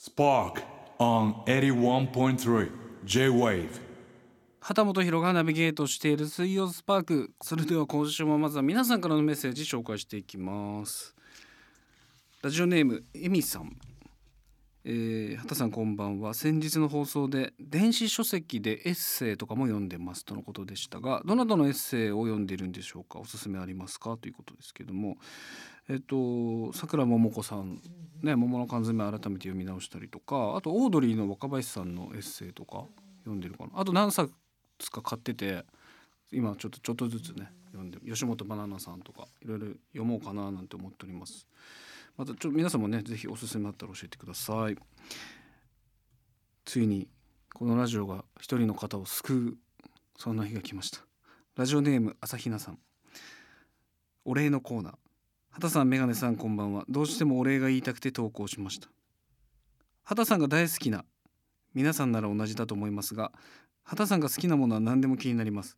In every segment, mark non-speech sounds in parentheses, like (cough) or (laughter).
Spark on 81.3 J-Wave. 旗本博がナビゲートしている水曜スパークそれでは今週もまずは皆さんからのメッセージ紹介していきます。ラジオネームエミさん。えー、畑さんこんばんは。先日の放送で電子書籍でエッセイとかも読んでますとのことでしたがどなたのエッセイを読んでいるんでしょうか？おすすめありますか？ということですけども。えっとさくらももこさん。ね桃の缶詰改めて読み直したりとかあとオードリーの若林さんのエッセイとか読んでるかな。あと何冊か買ってて今ちょっとちょっとずつね読んで吉本バナナさんとかいろいろ読もうかななんて思っております。またちょ皆さんもねぜひおすすめあったら教えてください。ついにこのラジオが一人の方を救うそんな日が来ました。ラジオネーム朝比奈さん。お礼のコーナー畑さんメガネさんこんばんは。どうしてもお礼が言いたくて投稿しました。畑さんが大好きな皆さんなら同じだと思いますが畑さんが好きなものは何でも気になります。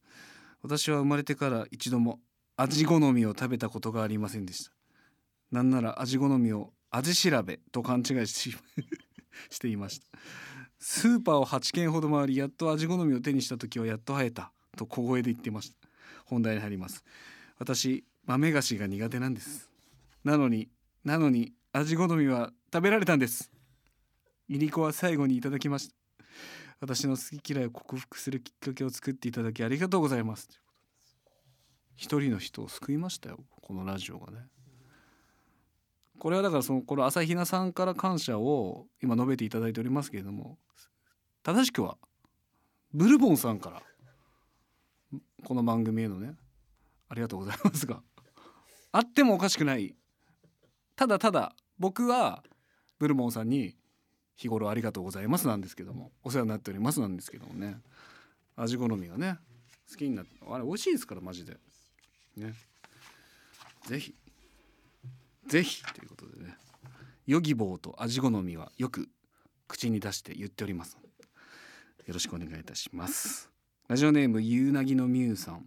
私は生まれてから一度も味好みを食べたことがありませんでした。なんなら味好みを味調べと勘違いし (laughs) していました。スーパーを8軒ほど回りやっと味好みを手にした時はやっと会えたと小声で言ってました。本題に入ります。私豆菓子が苦手なんです。なのになのに味好みは食べられたんです。いりこは最後にいただきました。私の好き嫌いを克服するきっかけを作っていただきありがとうございます。一人の人を救いましたよ。このラジオがね。これはだからそのこの朝比奈さんから感謝を今述べていただいておりますけれども正しくはブルボンさんからこの番組へのねありがとうございますがあってもおかしくないただただ僕はブルボンさんに日頃ありがとうございますなんですけどもお世話になっておりますなんですけどもね。味好みがね好きになってあれ美味しいですからマジで。ね。ぜひ。ぜひということでね。ヨギボーと味好みはよく口に出して言っておりますよろしくお願いいたします。ラジオネームゆうなぎのみゆさん。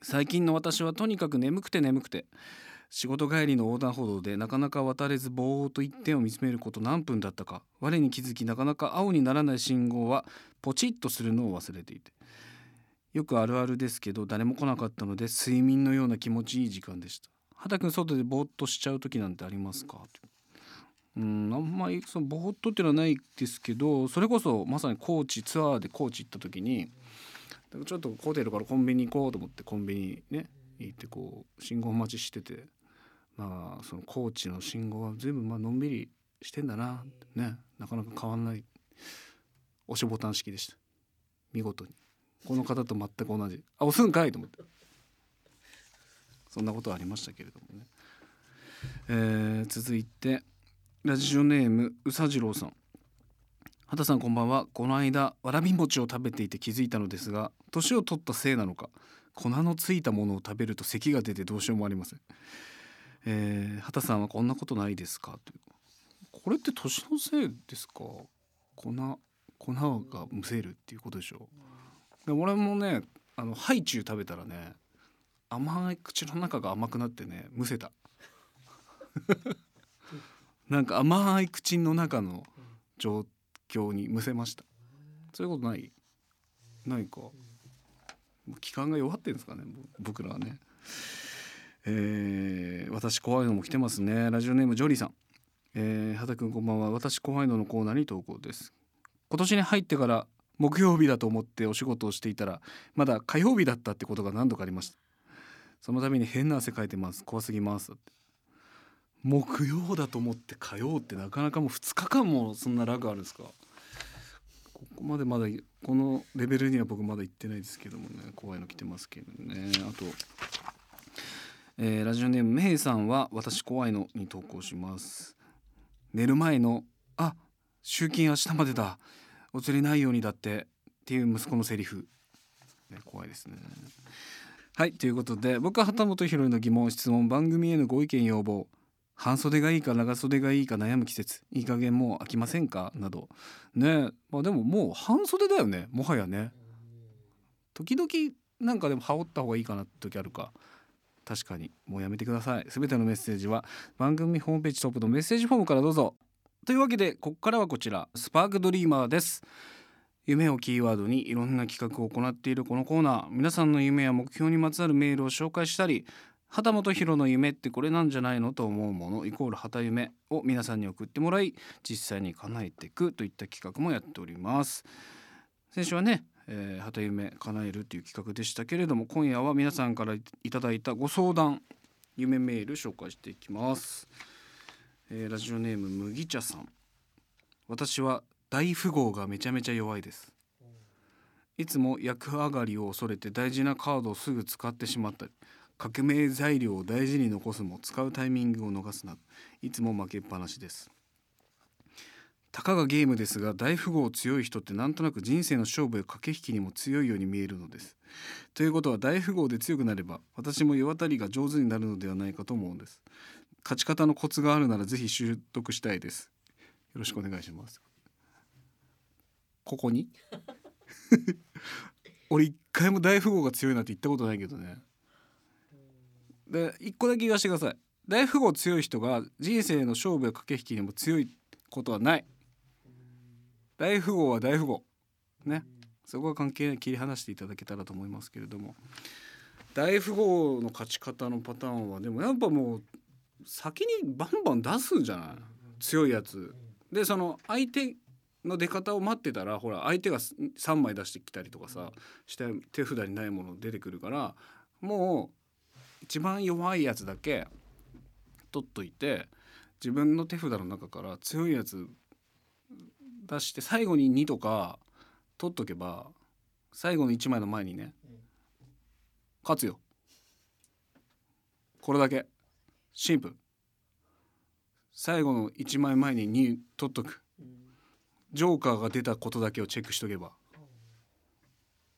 最近の私はとにかく眠くて眠くて仕事帰りの横断歩道でなかなか渡れずぼーっと一点を見つめること何分だったか我に気づきなかなか青にならない信号はポチッとするのを忘れていて。よくあるあるですけど誰も来なかったので睡眠のような気持ちいい時間でした。畑君外でぼーっとしちゃう時なんてありますか？うんあんまりそのぼーっとっていうのはないですけどそれこそまさに高知ツアーで高知行った時にちょっとホテルからコンビニ行こうと思ってコンビニね行ってこう信号待ちしててまあその高知の信号は全部まあのんびりしてんだなね。なかなか変わんない押しボタン式でした。見事に。この方と全く同じ。あ押すんかいと思って。そんなことはありましたけれどもね、えー、続いてラジオネームうさじろうさん。畑さんこんばんは。この間わらび餅を食べていて気づいたのですが年を取ったせいなのか粉のついたものを食べると咳が出てどうしようもありません、えー、畑さんはこんなことないですか？という。これって年のせいですか？粉粉がむせるっていうことでしょで俺もねあのハイチュウ食べたらね甘い口の中が甘くなってねむせた。(laughs) なんか甘い口の中の状況にむせました。そういうことない？ないか。気管が弱ってんですかね僕らはねえー、私怖いのも来てますね。ラジオネームジョリーさん。えー、畑くんこんばんは。私怖いののコーナーに投稿です。今年に入ってから木曜日だと思ってお仕事をしていたらまだ火曜日だったってことが何度かありました。その度に変な汗かいてます。怖すぎます。木曜だと思って火曜ってなかなかもう2日間もそんなラグあるんですか？ここまでまだこのレベルには僕まだ行ってないですけどもね。怖いの来てますけどね。あと、えー、ラジオネームめいさんは私怖いのに投稿します。寝る前のあ集金明日までだ。お釣りないようにだって。っていう息子のセリフ、ね、怖いですね。はいということで僕は旗本博の疑問質問番組へのご意見要望。半袖がいいか長袖がいいか悩む季節。いい加減もう飽きませんか？など。ねまあでももう半袖だよね。もはやね。時々なんかでも羽織った方がいいかなって時あるか。確かに。もうやめてください。すべてのメッセージは番組ホームページトップのメッセージフォームからどうぞ。というわけでここからはこちら。スパークドリーマーです。夢をキーワードにいろんな企画を行っているこのコーナー。皆さんの夢や目標にまつわるメールを紹介したり旗本博の夢ってこれなんじゃないのと思うものイコール旗夢を皆さんに送ってもらい実際に叶えていくといった企画もやっております。先週はね、えー、旗夢叶えるという企画でしたけれども今夜は皆さんからいただいたご相談夢メール紹介していきます、えーラジオネーム麦茶さん。私は大富豪がめちゃめちゃ弱いです。いつも役上がりを恐れて大事なカードをすぐ使ってしまったり革命材料を大事に残すも使うタイミングを逃すなどいつも負けっぱなしです。たかがゲームですが大富豪強い人ってなんとなく人生の勝負や駆け引きにも強いように見えるのです。ということは大富豪で強くなれば私も世渡りが上手になるのではないかと思うんです。勝ち方のコツがあるならぜひ習得したいです。よろしくお願いします。ここに？(laughs) 俺一回も大富豪が強いなんて言ったことないけどね。で一個だけ言わせてください。大富豪強い人が人生の勝負や駆け引きにも強いことはない。大富豪は大富豪。ね。そこは関係ない切り離していただけたらと思いますけれども。大富豪の勝ち方のパターンはでもやっぱもう先にバンバン出すんじゃない？強いやつ。でその相手の出方を待ってたらほら相手が3枚出してきたりとかさして手札にないもの出てくるからもう一番弱いやつだけ取っといて自分の手札の中から強いやつ出して最後に2とか取っとけば最後の1枚の前にね勝つよ。これだけ。シンプル。最後の1枚前に2取っとく。ジョーカーが出たことだけをチェックしとけば。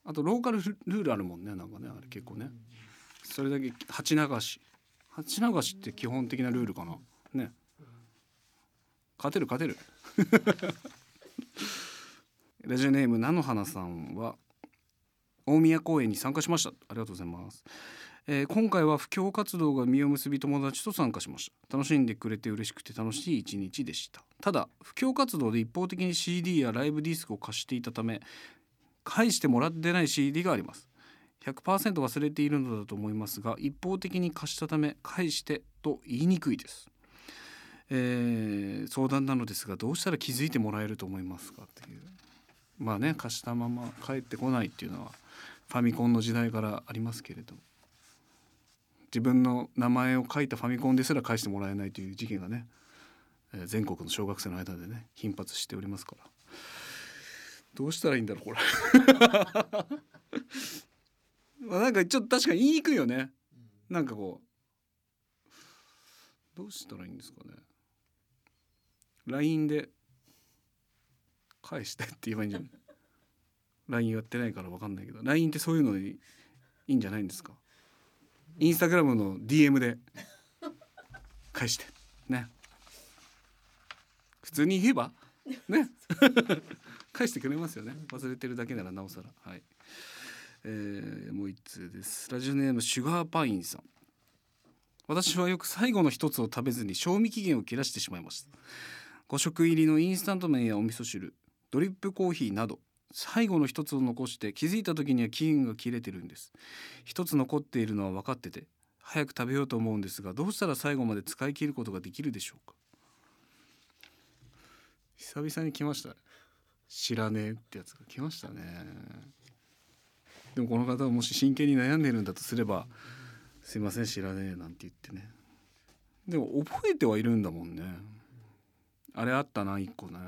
あとローカルルールあるもんねなんかねあれ結構ね。それだけ鉢流し。鉢流しって基本的なルールかな。ね。勝てる勝てる。(laughs) ラジオネーム菜の花さんは大宮公園に参加しました。ありがとうございます、えー今回は布教活動が実を結び友達と参加しました。楽しんでくれて嬉しくて楽しい一日でした。ただ布教活動で一方的に CD やライブディスクを貸していたため返してもらってない CD があります。100%忘れているのだと思いますが一方的に貸したため返してと言いにくいです、えー相談なのですがどうしたら気づいてもらえると思いますかっていう。まあね貸したまま帰ってこないっていうのはファミコンの時代からありますけれど。自分の名前を書いたファミコンですら返してもらえないという事件がね、えー全国の小学生の間でね頻発しておりますから。どうしたらいいんだろうこれ。(laughs) まあなんかちょっと確かに言いにくいよね。なんかこうどうしたらいいんですかね。LINE で返してって言えばいいんじゃない？(laughs) LINE やってないから分かんないけど。LINE ってそういうのでいいんじゃないんですか？インスタグラムの DM で返して。ね。普通に言えば？ね。(laughs) 返してくれますよね。忘れてるだけならなおさら。はい。えーもう一通です。ラジオネームシュガーパインさん。私はよく最後の一つを食べずに賞味期限を切らしてしまいました。5食入りのインスタント麺やお味噌汁ドリップコーヒーなど最後の一つを残して気づいた時には期限が切れてるんです。一つ残っているのは分かってて早く食べようと思うんですがどうしたら最後まで使い切ることができるでしょうか？久々に来ました知らねえってやつが来ましたね。でもこの方はもし真剣に悩んでるんだとすればすいません知らねえなんて言ってね。でも覚えてはいるんだもんね。あれあったな一個なっ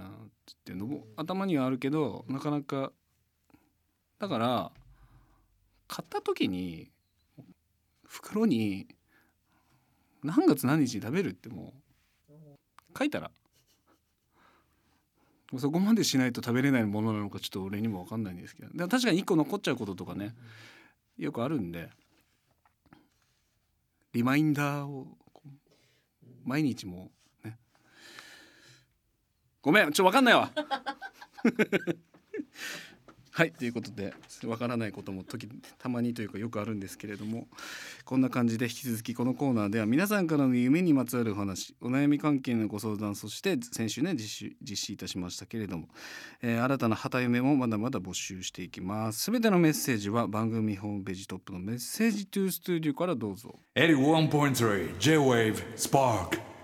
ていうの頭にはあるけどなかなかだから買った時に袋に何月何日に食べるってもう書いたらそこまでしないと食べれないものなのかちょっと俺にも分かんないんですけどでも確かに1個残っちゃうこととかねよくあるんでリマインダーを毎日もごめんちょっと分かんないわ。(laughs) はいということでわからないことも時たまにというかよくあるんですけれどもこんな感じで引き続きこのコーナーでは皆さんからの夢にまつわるお話お悩み関係のご相談そして先週ね実施実施いたしましたけれども、えー新たな旗夢もまだまだ募集していきます。すべてのメッセージは番組ホームページトップのメッセージトゥースタジオからどうぞ。81.3 J-Wave Spark